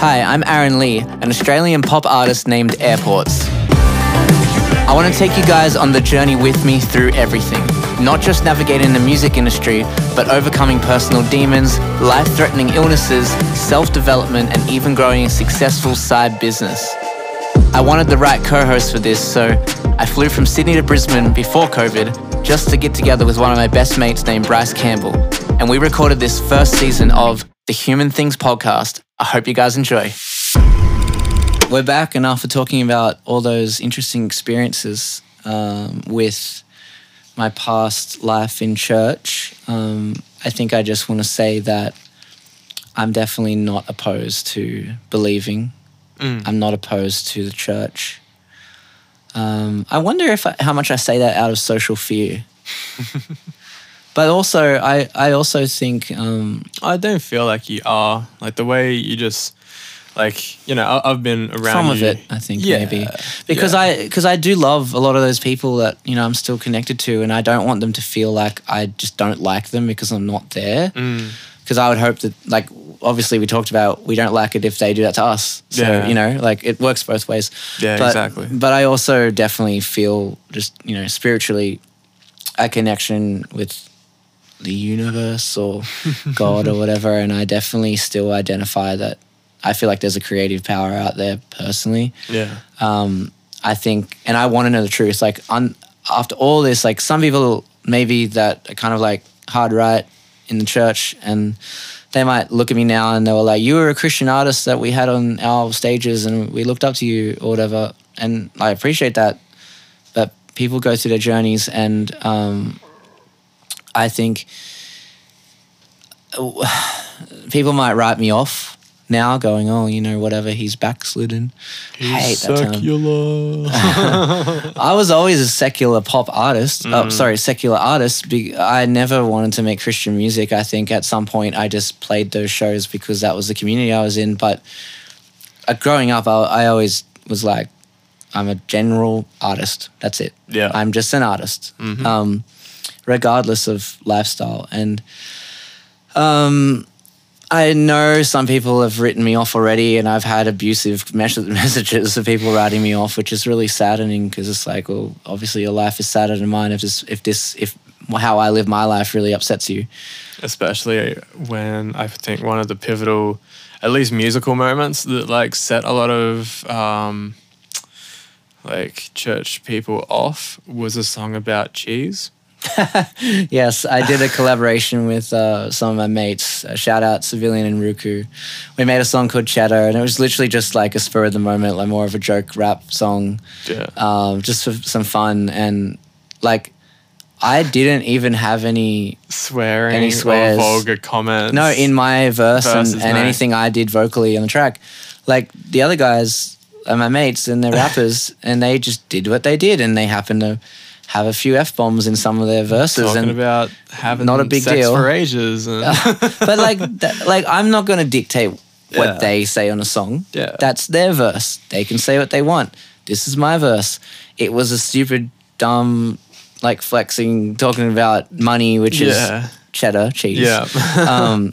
Hi, I'm Aaron Lee, an Australian pop artist named Airports. I want to take you guys on the journey with me through everything. Not just navigating the music industry, but overcoming personal demons, life threatening illnesses, self development, and even growing a successful side business. I wanted the right co host for this, so I flew from Sydney to Brisbane before COVID just to get together with one of my best mates named Bryce Campbell. And we recorded this first season of the Human Things podcast. I hope you guys enjoy. We're back, and after talking about all those interesting experiences um, with my past life in church, um, I think I just want to say that I'm definitely not opposed to believing. I'm not opposed to the church. Um, I wonder if I, how much I say that out of social fear. but also, I, I also think um, I don't feel like you are. Like the way you just, like, you know, I, I've been around some of you. it, I think Yeah, maybe because yeah. I because I do love a lot of those people that you know I'm still connected to, and I don't want them to feel like I just don't like them because I'm not there. Mm. Because I would hope that, like, obviously we talked about we don't like it if they do that to us. So Yeah. you know, like it works both ways. Yeah, but, exactly. But I also definitely feel just you know spiritually a connection with the universe or God or whatever, and I definitely still identify that. I feel like there's a creative power out there personally. Yeah. Um, I think, and I want to know the truth. Like, on, after all this, like some people maybe that are kind of like hard right in the church, and they might look at me now and they were like, "You were a Christian artist that we had on our stages, and we looked up to you or whatever." And I appreciate that, but people go through their journeys, and um, I think people might write me off now, going, "Oh, you know, whatever, he's backslidden." I hate that term. Secular. I was always a secular pop artist. Oh, sorry, secular artist. I never wanted to make Christian music. I think at some point I just played those shows because that was the community I was in. But uh, growing up, I, I always was like, I'm a general artist. That's it. Yeah. I'm just an artist, um, regardless of lifestyle. And um, I know some people have written me off already, and I've had abusive mes- messages of people writing me off, which is really saddening because it's like, well, obviously your life is sadder than mine. If this, if this, if how I live my life really upsets you, Especially when I think one of the pivotal, at least musical moments that like set a lot of um, like church people off was a song about cheese. Yes, I did a collaboration with uh, some of my mates. Uh, shout out Civilian and Ruku. We made a song called Cheddar, and it was literally just like a spur of the moment, like more of a joke rap song, Yeah. um, just for some fun. And like, I didn't even have any Swearing Any or swears? vulgar comments. no in my verse Verses, and, and no. anything I did vocally on the track. Like the other guys are my mates and they're rappers, and they just did what they did, and they happened to have a few f bombs in some of their verses, talking and about having not a big sex deal. for ages and but like that, like I'm not going to dictate what Yeah. they say on a song. Yeah. That's their verse. They can say what they want. This is my verse. It was a stupid dumb like flexing talking about money which Yeah. is cheddar cheese. yeah. um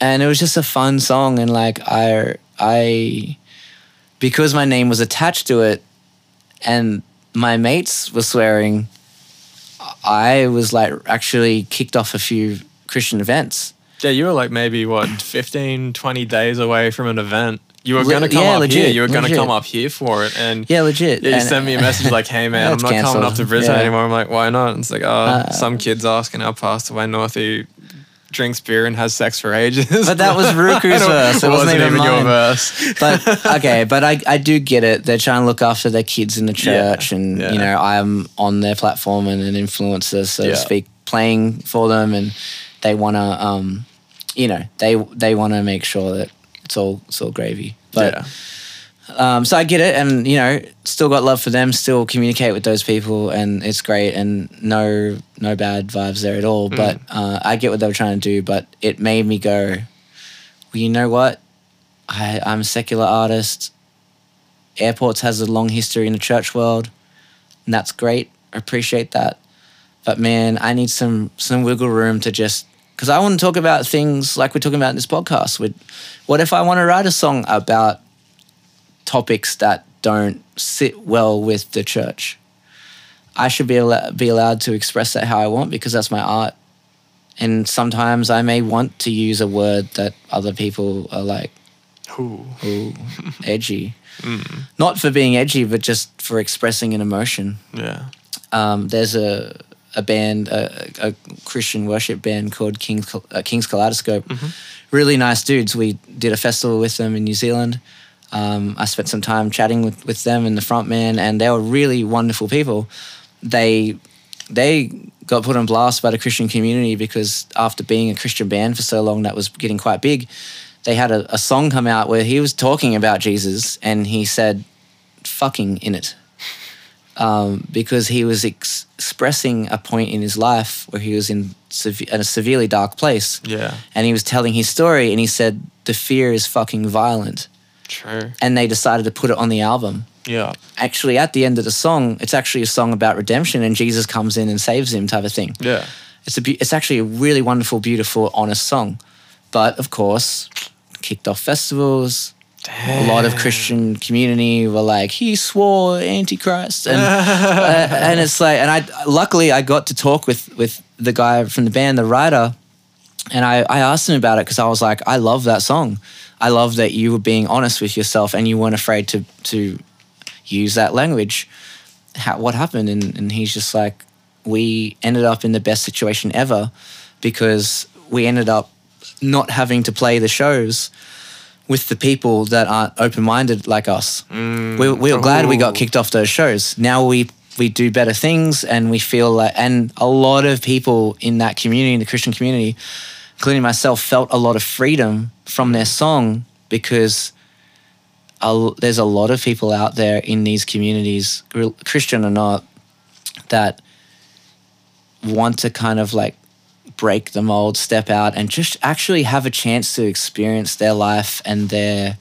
and it was just a fun song and like I I because my name was attached to it and my mates were swearing I was like actually kicked off a few Christian events. Yeah, you were like maybe what 15, 20 days away from an event. You were Le- going to come yeah, up here. You were going to come up here for it, and Yeah, legit. Yeah, you And- sent me a message like, "Hey man, I'm not coming up to Brisbane Yeah. anymore." I'm like, "Why not?" And it's like, "Oh, Uh, some kids asking our pastor why Northy drinks beer and has sex for ages." But that was Ruku's verse. It It wasn't wasn't even even your verse. but okay, but I, I do get it. They're trying to look after their kids in the Yeah, church, and yeah. you know I'm on their platform and an influencer, so Yeah. to speak, playing for them, and they want to, um, you know, they they want to make sure that it's all it's all gravy. But yeah, um, so I get it, and you know, still got love for them. Still communicate with those people, and it's great, and no no bad vibes there at all. But uh, I get what they were trying to do, but it made me go, well, you know what? I, I'm a secular artist. Airports has a long history in the church world, and that's great. I appreciate that. But man, I need some some wiggle room to just because I want to talk about things like we're talking about in this podcast. With what if I want to write a song about topics that don't sit well with the church? I should be al- be allowed to express that how I want because that's my art. And sometimes I may want to use a word that other people are like, Ooh. ooh, edgy. Not for being edgy, but just for expressing an emotion. Yeah. Um, there's a a band, a, a Christian worship band called King's uh, King's Kaleidoscope. Really nice dudes. We did a festival with them in New Zealand. Um, I spent some time chatting with, with them and the front man, and they were really wonderful people. They they got put on blast by the Christian community because after being a Christian band for so long, that was getting quite big. They had a, a song come out where he was talking about Jesus, and he said "fucking" in it um, because he was ex- expressing a point in his life where he was in, seve- in a severely dark place. Yeah. And he was telling his story, and he said, The fear is fucking violent. True. And they decided to put it on the album. Yeah. Actually, at the end of the song, it's actually a song about redemption, and Jesus comes in and saves him, type of thing. Yeah. It's, a be- it's actually a really wonderful, beautiful, honest song. But of course, kicked off festivals, a lot of Christian community were like, he swore Antichrist, and uh, and it's like, and I luckily I got to talk with with the guy from the band, the writer, and I I asked him about it because I was like, I love that song, I love that you were being honest with yourself and you weren't afraid to to use that language. How, what happened? And and he's just like, we ended up in the best situation ever because we ended up not having to play the shows with the people that aren't open-minded like us. Mm. we, we were glad we got oh. kicked off those shows. Now we we do better things, and we feel like, and a lot of people in that community, in the Christian community, including myself, felt a lot of freedom from their song because a, there's a lot of people out there in these communities, Christian or not, that want to kind of like break the mold, step out, and just actually have a chance to experience their life and their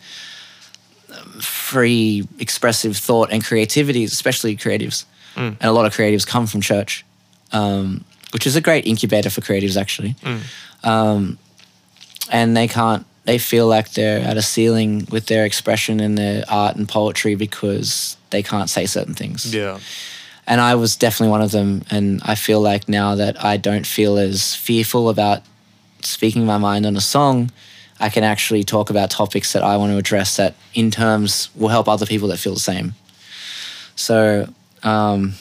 um, free expressive thought and creativity, especially creatives. And a lot of creatives come from church, um, which is a great incubator for creatives, actually. Um, and they can't, they feel like they're at a ceiling with their expression and their art and poetry because they can't say certain things Yeah. and I was definitely one of them. And I feel like now that I don't feel as fearful about speaking my mind on a song, I can actually talk about topics that I want to address that, in terms, will help other people that feel the same. So um,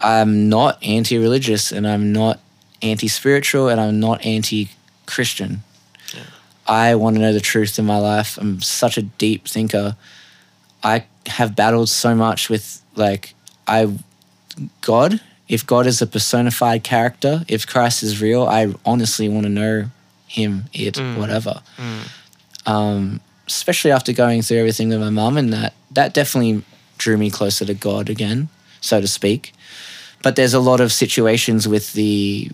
I'm not anti-religious, and I'm not anti-spiritual, and I'm not anti-Christian. I want to know the truth in my life. I'm such a deep thinker. I have battled so much with like I God. If God is a personified character, if Christ is real, I honestly want to know Him, it, whatever. Um, especially after going through everything with my mum, and that that definitely drew me closer to God again, so to speak. But there's a lot of situations with the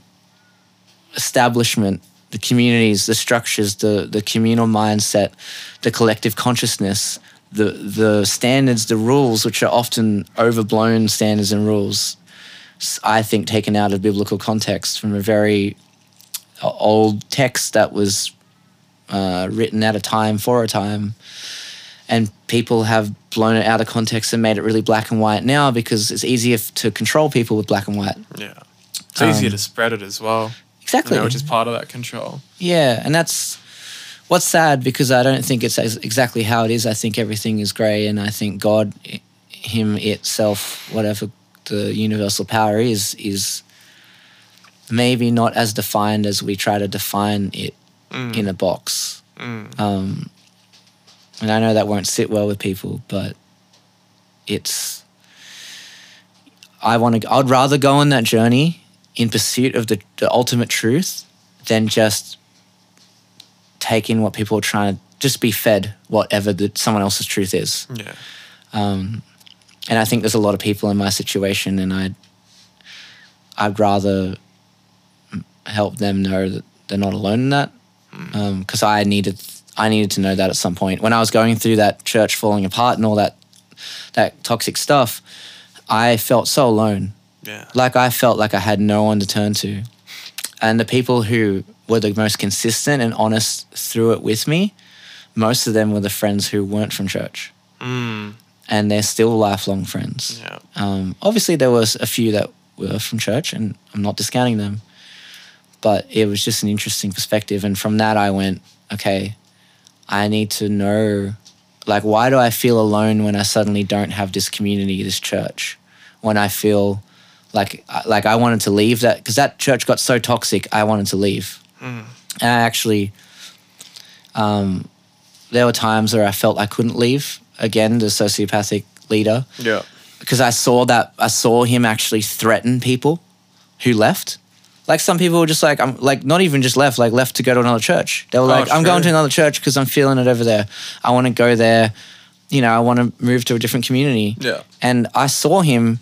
establishment, the communities, the structures, the the communal mindset, the collective consciousness, the the standards, the rules, which are often overblown standards and rules. I think taken out of biblical context from a very uh, old text that was uh, written at a time for a time, and people have blown it out of context and made it really black and white now because it's easier to control people with black and white. Yeah. It's easier Um, to spread it as well. Exactly. You know, which is part of that control. Yeah, and that's what's sad because I don't think it's exactly how it is. I think everything is grey, and I think God, Him, itself, whatever the universal power is, is maybe not as defined as we try to define it in a box. Um, and I know that won't sit well with people, but it's. I want to. I'd rather go on that journey in pursuit of the, the ultimate truth than just take in what people are trying to just be fed whatever the, someone else's truth is. Yeah. Um, and I think there's a lot of people in my situation, and I'd I'd rather help them know that they're not alone in that, because I needed I needed to know that at some point when I was going through that church falling apart and all that that toxic stuff. I felt so alone Yeah. like I felt like I had no one to turn to. And the people who were the most consistent and honest through it with me, most of them were the friends who weren't from church. Mm. And they're still lifelong friends. Yeah. Um, obviously, there was a few that were from church, and I'm not discounting them. But it was just an interesting perspective. And from that, I went, okay, I need to know, like, why do I feel alone when I suddenly don't have this community, this church? When I feel like, like I wanted to leave that, because that church got so toxic, I wanted to leave. And I actually, um, there were times where I felt I couldn't leave. Again, the sociopathic leader Yeah. because I saw that I saw him actually threaten people who left. Like some people were just like I'm like not even just left, like left to go to another church. They were like, I'm going to another church because I'm feeling it over there. I want to go there. You know, I want to move to a different community. Yeah. And I saw him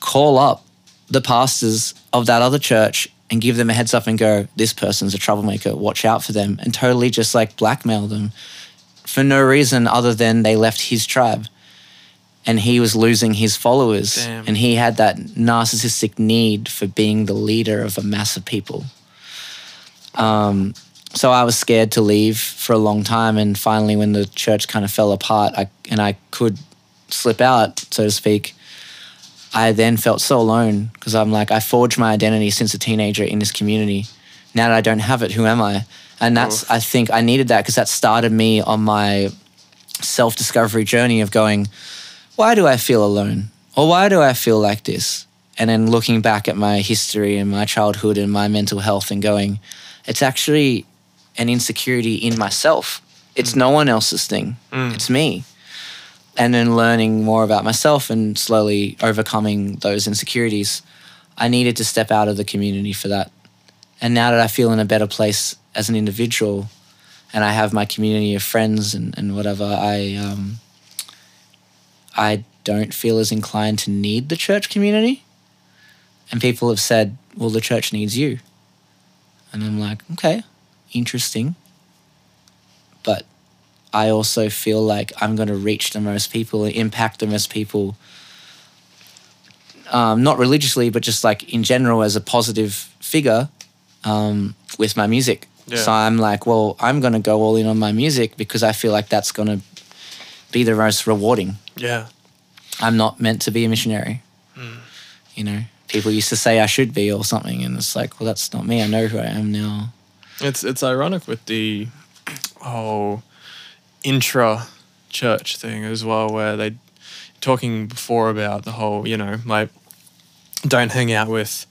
call up the pastors of that other church and give them a heads up and go, this person's a troublemaker. Watch out for them, and totally just like blackmail them for no reason other than they left his tribe and he was losing his followers Damn. and he had that narcissistic need for being the leader of a mass of people um, so i was scared to leave for a long time and finally when the church kind of fell apart I, and i could slip out so to speak i then felt so alone because i'm like i forged my identity since a teenager in this community now that i don't have it who am i and that's i think i needed that because that started me on my self-discovery journey of going why do I feel alone? Or why do I feel like this? And then looking back at my history and my childhood and my mental health and going, it's actually an insecurity in myself. It's mm. no one else's thing, mm. it's me. And then learning more about myself and slowly overcoming those insecurities, I needed to step out of the community for that. And now that I feel in a better place as an individual and I have my community of friends and, and whatever, I. Um, I don't feel as inclined to need the church community. And people have said, well, the church needs you. And I'm like, okay, interesting. I also feel like I'm going to reach the most people and impact the most people, um, not religiously, but just like in general as a positive figure um, with my music. Yeah. So I'm like, well, I'm going to go all in on my music because I feel like that's going to be the most rewarding. Yeah. I'm not meant to be a missionary. Hmm. You know, people used to say I should be or something, and it's like, well, that's not me. I know who I am now. It's it's ironic with the whole intra church thing as well, where they talking before about the whole, you know, like don't hang out with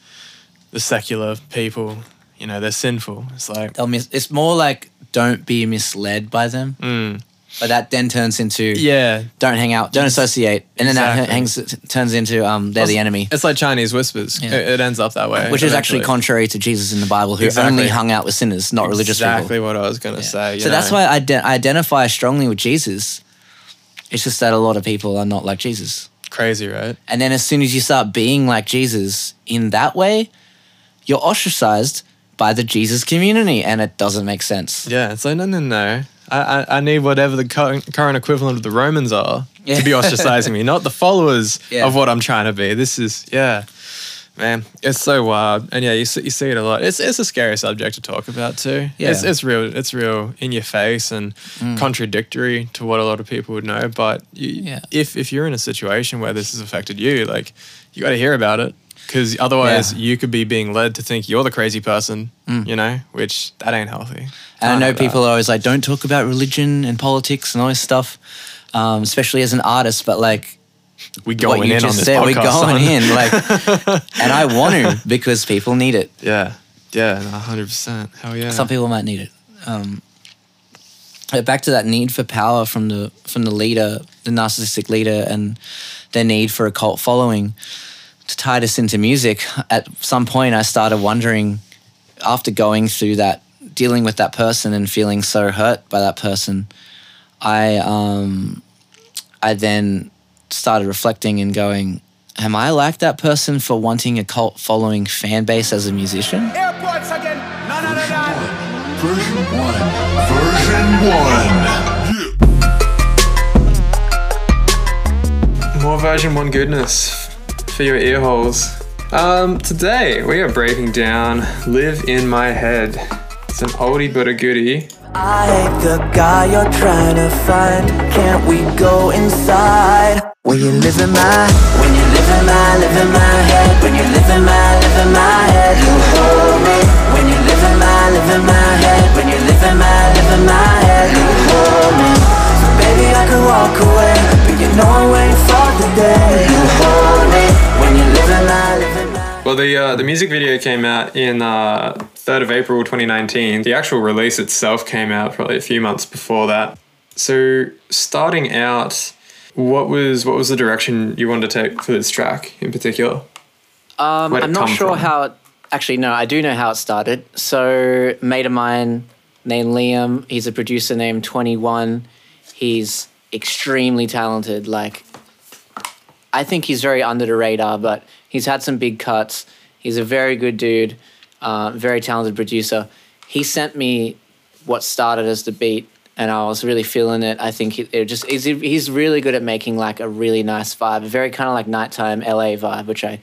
the secular people. You know, they're sinful. It's like, mis- it's more like don't be misled by them, mm, but that then turns into yeah, don't hang out, don't associate, and then that hangs turns into um they're the enemy. It's like Chinese whispers. Yeah. It, it ends up that way, Which is actually contrary to Jesus in the Bible, who Exactly. only hung out with sinners, not religious people. exactly what I was gonna Yeah. say. so that's why I, de- I identify strongly with Jesus. It's just that a lot of people are not like Jesus. crazy, right? And then as soon as you start being like Jesus in that way, you're ostracized by the Jesus community and it doesn't make sense. Yeah, it's like no, no, no. I, I, I need whatever the current, current equivalent of the Romans are Yeah. to be ostracizing me, not the followers Yeah. of what I'm trying to be. This is yeah, man, it's so wild, and yeah, you see, you see it a lot. It's it's a scary subject to talk about too. Yeah. it's it's real, it's real in your face and mm. contradictory to what a lot of people would know. But you, Yeah. if if you're in a situation where this has affected you, like you got to hear about it. Because otherwise, Yeah. you could be being led to think you're the crazy person, you know, which that ain't healthy. And I know have that. people are always like, don't talk about religion and politics and all this stuff, um, especially as an artist, but like we what going you in on just this said, we're going son. in. Like, and I want to because people need it. Yeah, yeah, hundred percent. Hell yeah. Some people might need it. Um, but back to that need for power from the from the leader, the narcissistic leader, and their need for a cult following. To tie this into music, at some point I started wondering, after going through that, dealing with that person and feeling so hurt by that person, I um, I then started reflecting and going, am I like that person for wanting a cult following fan base as a musician? Airports again. No, no, no, no. Version 1. Version 1. More version one goodness for your ear holes. Um, today we are breaking down "Live in My Head." It's an oldie but a goodie. I hate the guy you're trying to find. Can't we go inside? When you live in my, when you live in my, live in my music video came out in uh, 3rd of April 2019. The actual release itself came out probably a few months before that. So, starting out, what was what was the direction you wanted to take for this track in particular? Um, I'm not sure from? how. It, actually, no, I do know how it started. So, mate of mine named Liam. He's a producer named Twenty One. He's extremely talented. Like, I think he's very under the radar, but he's had some big cuts. He's a very good dude, uh, very talented producer. He sent me what started as the beat, and I was really feeling it. I think it, it just he's, he's really good at making like a really nice vibe, a very kind of like nighttime LA vibe, which I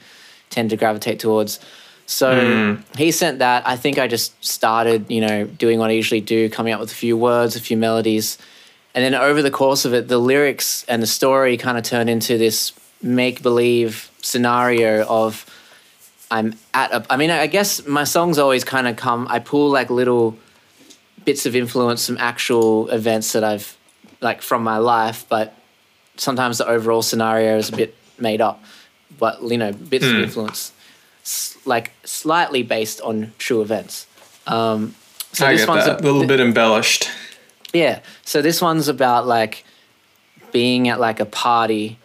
tend to gravitate towards. So he sent that. I think I just started, you know, doing what I usually do, coming up with a few words, a few melodies. And then over the course of it, the lyrics and the story kind of turned into this make believe scenario of I'm at a. I mean, I guess my songs always kind of come. I pull like little bits of influence from actual events that I've like from my life, but sometimes the overall scenario is a bit made up. But you know, bits of influence, like slightly based on true events. Um, so I this one's A little bit embellished. yeah. So this one's about like being at like a party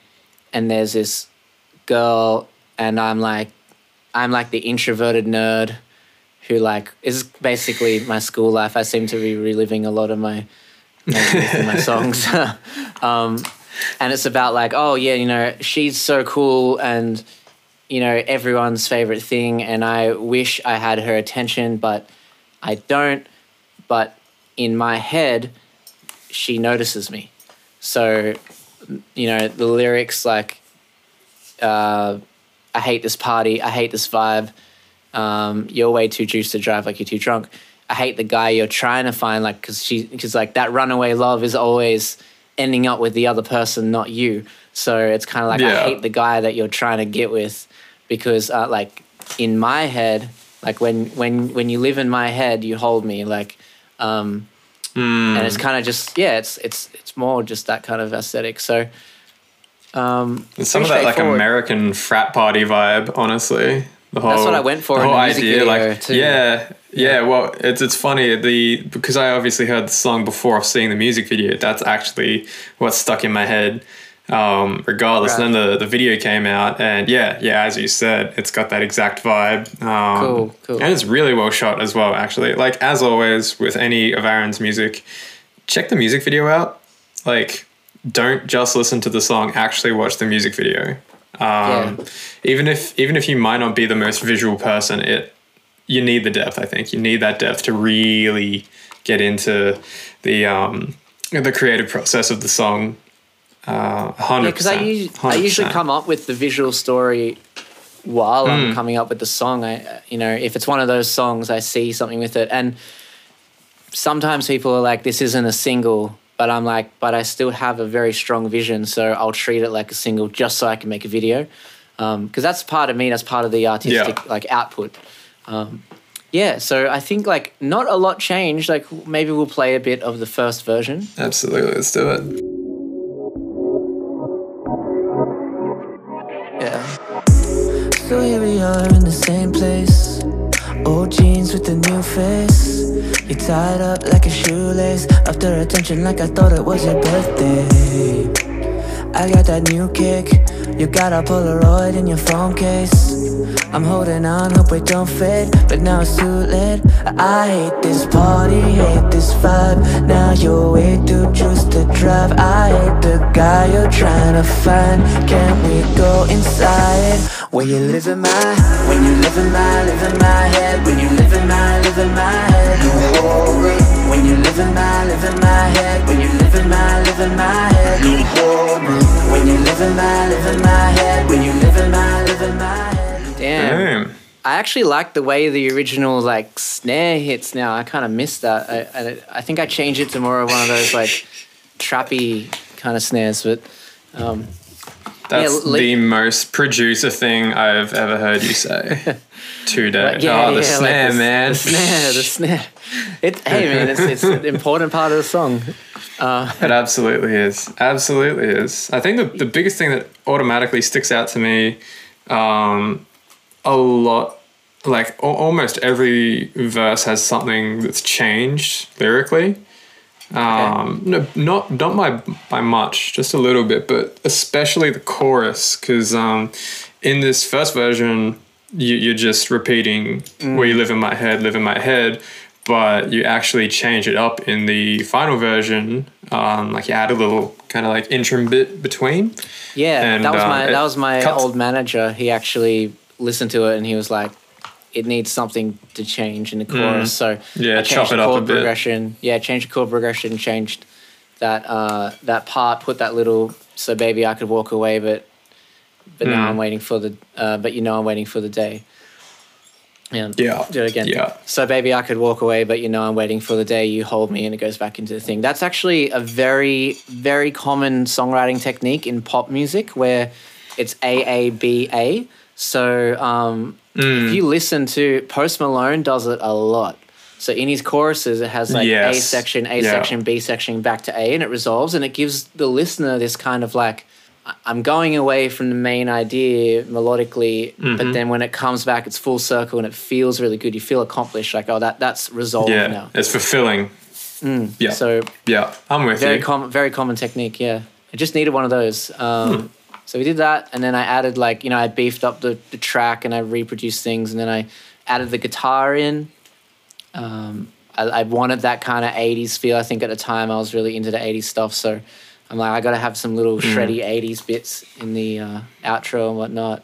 and there's this girl and I'm like I'm like the introverted nerd who like is basically my school life. I seem to be reliving a lot of my my, songs. um, and it's about like, oh yeah, you know, she's so cool and you know, everyone's favorite thing and I wish I had her attention, but I don't. But in my head, she notices me. So, you know, the lyrics like, uh, I hate this party, I hate this vibe, um, you're way too juiced to drive like you're too drunk. I hate the guy you're trying to find, like, cause she, cause like that runaway love is always ending up with the other person, not you. So it's kind of like, I hate the guy that you're trying to get with because, uh, like, in my head, like when, when, when you live in my head, you hold me like, um, and it's kind of just yeah, it's it's it's more just that kind of aesthetic. So um, There's some of that like. American frat party vibe, honestly. The whole, That's what I went for The in whole the idea, video, like too. yeah, yeah. Well, it's it's funny the because I obviously heard the song before seeing the music video. That's actually what stuck in my head. Um, regardless, Right. then the the video came out, and yeah, yeah, as you said, it's got that exact vibe. Um, Cool, cool. And it's really well shot as well. Actually, like as always with any of Aaron's music, check the music video out. Like, don't just listen to the song. Actually, watch the music video. Um, Yeah. Even if even if you might not be the most visual person, it you need the depth. I think you need that depth to really get into the um, the creative process of the song. Uh, hundred yeah, because I, usually I usually come up with the visual story while Hmm. I'm coming up with the song. I you know if it's one of those songs, I see something with it, and sometimes people are like, "This isn't a single." But I'm like, but I still have a very strong vision, so I'll treat it like a single just so I can make a video, because that's part of me. That's part of the artistic Yeah. like output. Um, yeah, so I think like not a lot changed. Like maybe we'll play a bit of the first version. Absolutely, let's do it. Yeah. So here we are in the same place. Old jeans with a new face. You tied up like a shoelace. After attention, like I thought it was your birthday. I got that new kick. You got a Polaroid in your phone case. I'm holding on, hope it don't fade. But now it's too late. I hate this party, hate this vibe. Now you're way too juiced to drive. I hate the guy you're trying to find. Can we go inside? When you live in my, when you live in my, live in my head. When you live in my, live in my head. You hold me. When you live in my, live in my head. When you live in my, live in my head. You hold me. When you live in my, live in my head. When you live in my, live in my head. Damn. I actually like the way the original like snare hits now. I kind of miss that. I, I I think I changed it to more of one of those like trappy kind of snares, but um, That's li- the most producer thing I've ever heard you say today. yeah, oh, the yeah, like snare, the- man. The snare, the snare. It, hey man, it's, it's an important part of the song. It absolutely is. Absolutely is. I think the, the biggest thing that automatically sticks out to me um, a lot, like al- almost every verse has something that's changed lyrically. Um, no, not not by by much, just a little bit, but especially the chorus, because um, in this first version, you, you're just repeating "Where you live in my head, live in my head," but you actually change it up in the final version. Um, like you add a little kind of like interim bit between. Yeah, And, that was uh, my that was my cuts- old manager. He actually listened to it and he was like, "It needs something to change in the chorus." So Mm. Yeah, I chop it up a bit. progression. Yeah, change the chord progression. Changed that uh, that part. Put that little so baby I could walk away, but but now Mm. I'm waiting for the uh, but you know I'm waiting for the day. Yeah. Yeah. Do it again. Yeah. So baby, I could walk away, but you know I'm waiting for the day you hold me, and it goes back into the thing. That's actually a very, very common songwriting technique in pop music, where it's A A B A. So um, Mm. if you listen to Post Malone, does it a lot. So in his choruses, it has like A section, A Yeah. section, B section, back to A, and it resolves, and it gives the listener this kind of like. I'm going away from the main idea melodically, Mm-hmm. but then when it comes back, it's full circle and it feels really good. You feel accomplished, like oh, that that's resolved Yeah, now. it's fulfilling. Yeah, So yeah, I'm with very you. common, very common technique. Yeah, I just needed one of those. Um, So we did that, and then I added like you know I beefed up the, the track and I reproduced things, and then I added the guitar in. Um, I, I wanted that kind of '80s feel. I think at the time I was really into the '80s stuff, so I'm like I got to have some little shreddy '80s bits in the uh, outro and whatnot.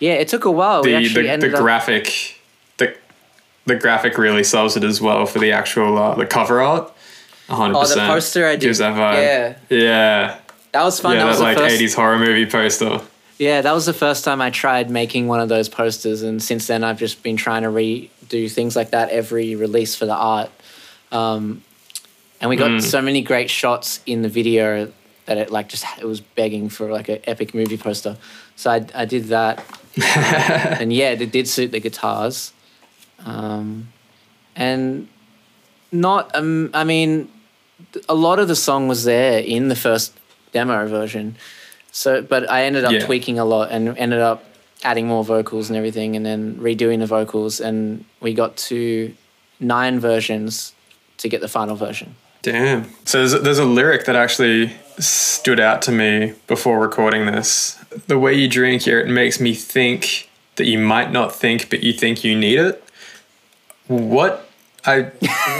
Yeah, it took a while. the actually the, the graphic, the the graphic really sells it as well for the actual uh, the cover art. hundred Oh, percent. the poster I did. gives that vibe. Yeah, yeah, that was fun. yeah. that That like first. '80s horror movie poster. Yeah, that was the first time I tried making one of those posters, and since then I've just been trying to redo things like that every release for the art. Um, and we got Mm. so many great shots in the video that it like just it was begging for like an epic movie poster. So I I did that, and yeah, it did suit the guitars, um, and not um, I mean, a lot of the song was there in the first demo version. So, but I ended up Yeah. tweaking a lot and ended up adding more vocals and everything, and then redoing the vocals, and we got to nine versions to get the final version. Damn. So there's, there's a lyric that actually stood out to me before recording this. The way you drink here, it makes me think that you might not think, but you think you need it. What? I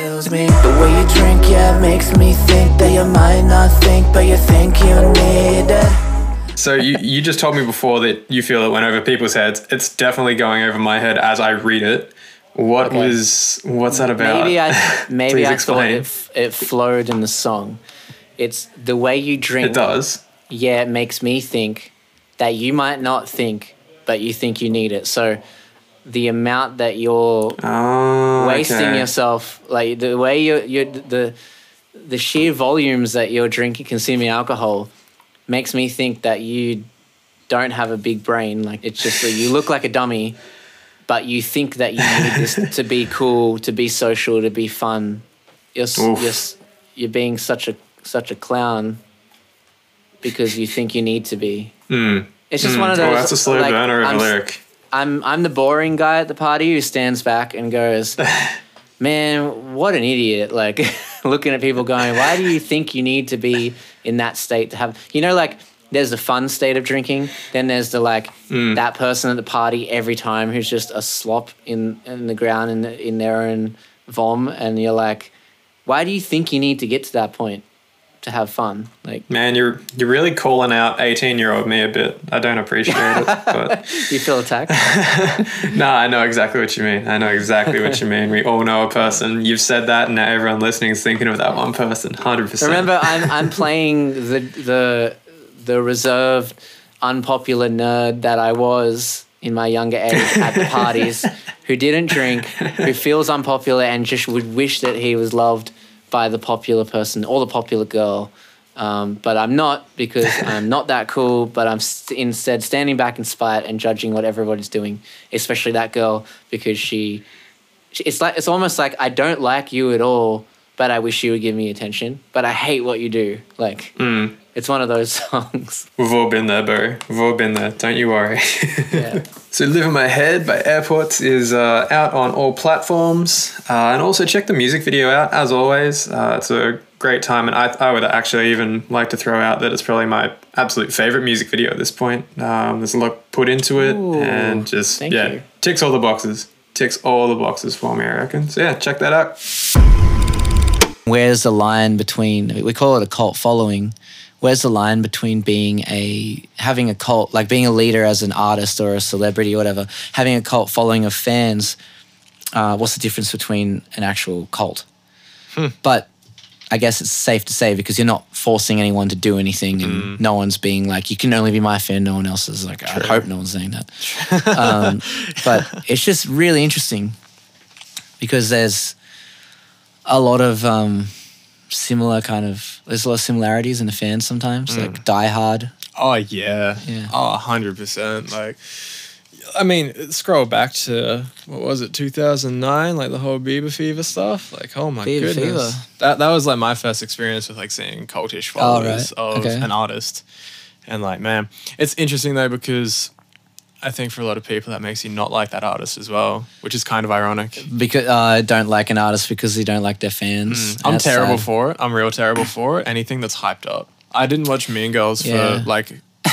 Kills me The way you drink, yeah, it makes me think That you might not think, but you think you need it so you, you just told me before that you feel it went over people's heads. It's definitely going over my head as I read it. What Okay. was what's that about? Maybe I maybe Please I explain. thought it, it flowed in the song. It's the way you drink. It does. yeah, it makes me think that you might not think, but you think you need it. So the amount that you're Oh, wasting okay. yourself, like the way you you the the sheer volumes that you're drinking, consuming alcohol, makes me think that you don't have a big brain. Like it's just that you look like a dummy, but you think that you need this to be cool, to be social, to be fun. You're Oof. you're, you're being such a such a clown because you think you need to be. Mm. It's just one of those. Oh, that's a slow like, burner of I'm a lyric. I'm I'm the boring guy at the party who stands back and goes, "Man, what an idiot!" Like looking at people going, "Why do you think you need to be in that state to have?" You know, like there's the fun state of drinking. Then there's the like Mm. that person at the party every time who's just a slop in in the ground in in their own vom, and you're like, "Why do you think you need to get to that point to have fun?" Like Man, you're you're really calling out 18 year old me a bit. I don't appreciate it, but you feel attacked. no, I know exactly what you mean. I know exactly what you mean. We all know a person. You've said that, and now everyone listening is thinking of that one person. Hundred percent. Remember, I'm I'm playing the the the reserved, unpopular nerd that I was in my younger age at the parties who didn't drink, who feels unpopular and just would wish that he was loved by the popular person or the popular girl. Um, but I'm not because I'm not that cool. But I'm st- instead standing back in spite and judging what everybody's doing, especially that girl because she. she- It's like it's almost like I don't like you at all, but I wish you would give me attention. But I hate what you do. Like it's one of those songs. We've all been there, bro. We've all been there. Don't you worry. Yeah. So Live in My Head by Airports is uh, out on all platforms. Uh, and also check the music video out, as always. Uh, it's a great time. And I, I would actually even like to throw out that it's probably my absolute favorite music video at this point. Um, there's a lot put into it Ooh, and just, yeah, you. ticks all the boxes. Ticks all the boxes for me, I reckon. So yeah, check that out. Where's the line between we call it a cult following? Where's the line between being a having a cult like being a leader as an artist or a celebrity or whatever, having a cult following of fans? Uh, what's the difference between an actual cult? But I guess it's safe to say because you're not forcing anyone to do anything, and no one's being like, "You can only be my fan." No one else is like. I hope no one's saying that. um, but it's just really interesting because there's a lot of um, similar kind of. There's a lot of similarities in the fans sometimes, like Die Hard. Oh yeah. Yeah. Oh, hundred percent. Like, I mean, scroll back to what was it, two thousand nine? Like the whole Bieber fever stuff. Like, oh my Bieber goodness. fever. That that was like my first experience with like seeing cultish Oh, followers right. of Okay. an artist, and like, man, it's interesting though because. I think for a lot of people that makes you not like that artist as well, which is kind of ironic. Because uh, I don't like an artist because they don't like their fans. Mm. I'm terrible for it. I'm real terrible for it. Anything that's hyped up. I didn't watch Mean Girls Yeah. for like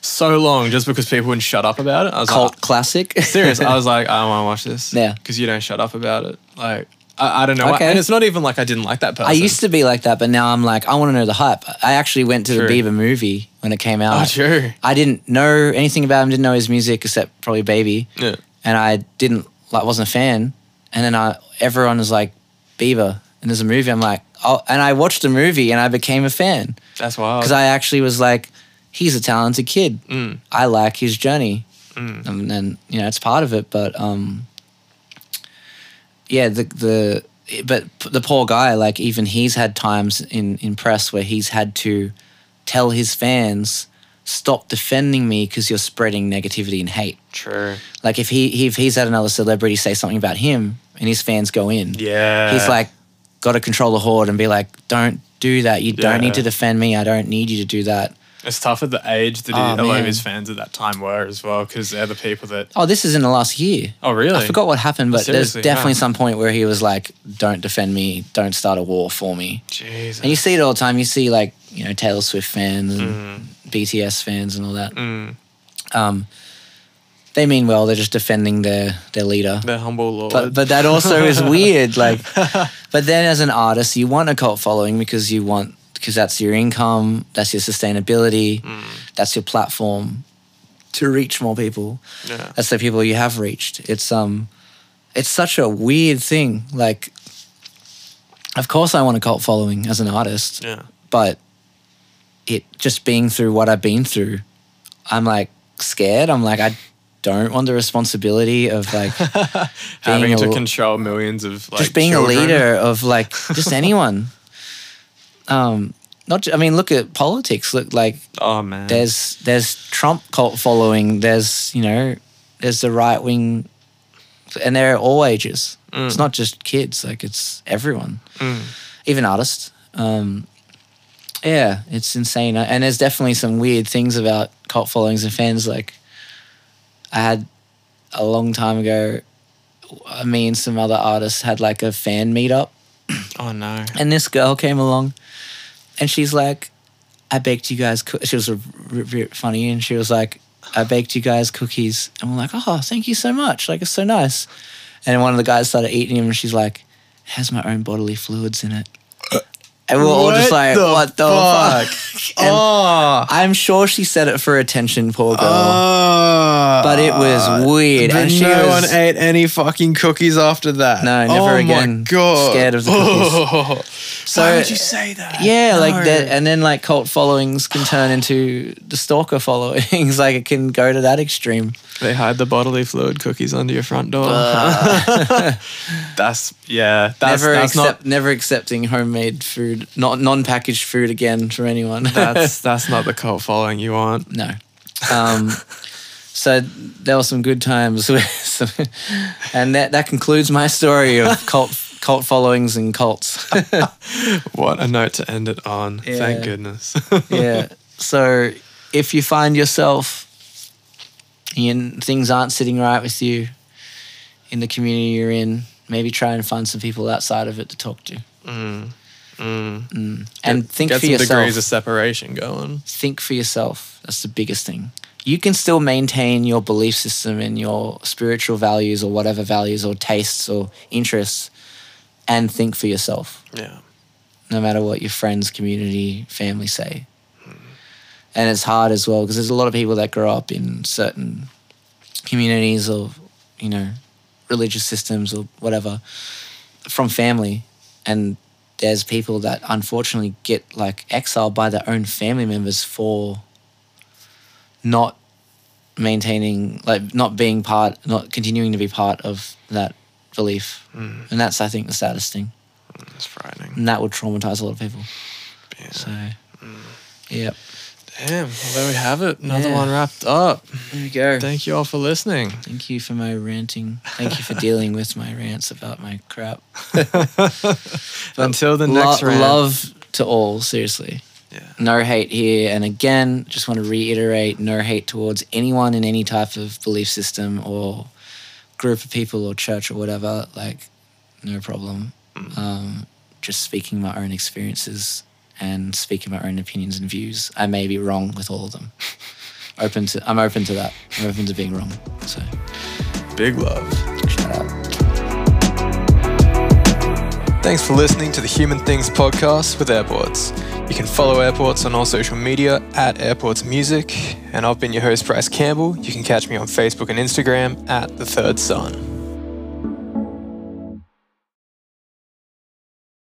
so long just because people wouldn't shut up about it. I was cult like, classic. serious. I was like, I don't want to watch this. Yeah. Because you don't shut up about it. Like, I, I don't know. Okay. And it's not even like I didn't like that person. I used to be like that, but now I'm like, I want to know the hype. I actually went to True. the Bieber movie when it came Oh, out. true. I didn't know anything about him, didn't know his music except probably Baby. Yeah. and I didn't like wasn't a fan. And then I everyone was like Bieber, and there's a movie. I'm like, oh, and I watched the movie and I became a fan That's wild. because I actually was like, he's a talented kid. Mm. I like his journey, Mm. and then you know it's part of it. But um, yeah, the the but the poor guy, like even he's had times in in press where he's had to tell his fans. Stop defending me because you're spreading negativity and hate. True. Like if he if he's had another celebrity say something about him and his fans go in, Yeah. he's like got to control the horde and be like, don't do that. You don't need to defend me. I don't need you to do that. It's tough at the age that he, Oh, a lot man. of his fans at that time were as well because they're the people that. Oh, this is in the last year. Oh, really? I forgot what happened, but there's definitely yeah. some point where he was like, "Don't defend me. Don't start a war for me." Jesus. And you see it all the time. You see like you know Taylor Swift fans and BTS fans and all that. Mm. Um, they mean well. They're just defending their their leader. the humble lord. but but that also is weird like but then as an artist you want a cult following because you want because that's your income that's your sustainability Mm. that's your platform to reach more people yeah. that's the people you have reached it's um it's such a weird thing like of course i want a cult following as an artist Yeah. but it just being through what I've been through, I'm like scared. I'm like I don't want the responsibility of like Having being to control millions of like just being children. a leader of like just anyone. Um, not. I mean, look at politics. Look like Oh man. there's there's Trump cult following. There's you know there's the right wing, and they're all ages. It's not just kids. Like it's everyone, Mm. even artists. Um, yeah, it's insane. And there's definitely some weird things about cult followings and fans. Like I had a long time ago. uh, Me and some other artists had like a fan meetup, Oh no. and this girl came along, and she's like, "I baked you guys." Coo-. She was r- r- r- funny, and she was like, "I baked you guys cookies," and we're like, "Oh, thank you so much! Like, it's so nice." And one of the guys started eating them, and she's like, "Has my own bodily fluids in it." And we we're all just like, the "What the fuck?" And Oh. I'm sure she said it for attention, poor girl. Oh. but it was weird. But and she no was, one ate any fucking cookies after that. No, never oh again. My God. Scared of the cookies. so, Why would you say that? Yeah, like that, and then like cult followings can turn into the stalker followings. like it can go to that extreme. They hide the bodily fluid cookies under your front door. that's yeah. That's never that's accept, not never accepting homemade food, not non-packaged food again for anyone. that's that's not the cult following you want. no. Um, so there were some good times with, some, and that that concludes my story of cult cult followings and cults. What a note to end it on. Yeah. Thank goodness. yeah. So if you find yourself and things aren't sitting right with you in the community you're in, maybe try and find some people outside of it to talk to. mm, mm. Mm. And think Get for yourself. degrees of separation going. think for yourself. That's the biggest thing. You can still maintain your belief system and your spiritual values or whatever values or tastes or interests and think for yourself, Yeah. no matter what your friends, community, family say. And it's hard as well because there's a lot of people that grow up in certain communities or, you know, religious systems or whatever from family. And there's people that unfortunately get like exiled by their own family members for not maintaining like not being part not continuing to be part of that belief Mm. and that's i think the saddest thing It's frightening. and that would traumatize a lot of people Yeah. so yeah Damn. Well, there we have it. Another Yeah. one wrapped up. there we go Thank you all for listening. thank you for my ranting thank you for dealing with my rants about my crap Until the Lo- next round. love to all seriously Yeah. no hate here and again just want to reiterate no hate towards anyone in any type of belief system or group of people or church or whatever like no problem um, just speaking my own experiences and speaking my own opinions and views i may be wrong with all of them open to i'm open to that i'm open to being wrong so Big love. shout out Thanks for listening to the Human Things podcast with Airports. You can follow Airports on all social media at Airports Music, and I've been your host, Bryce Campbell. You can catch me on Facebook and Instagram at The Third Sun.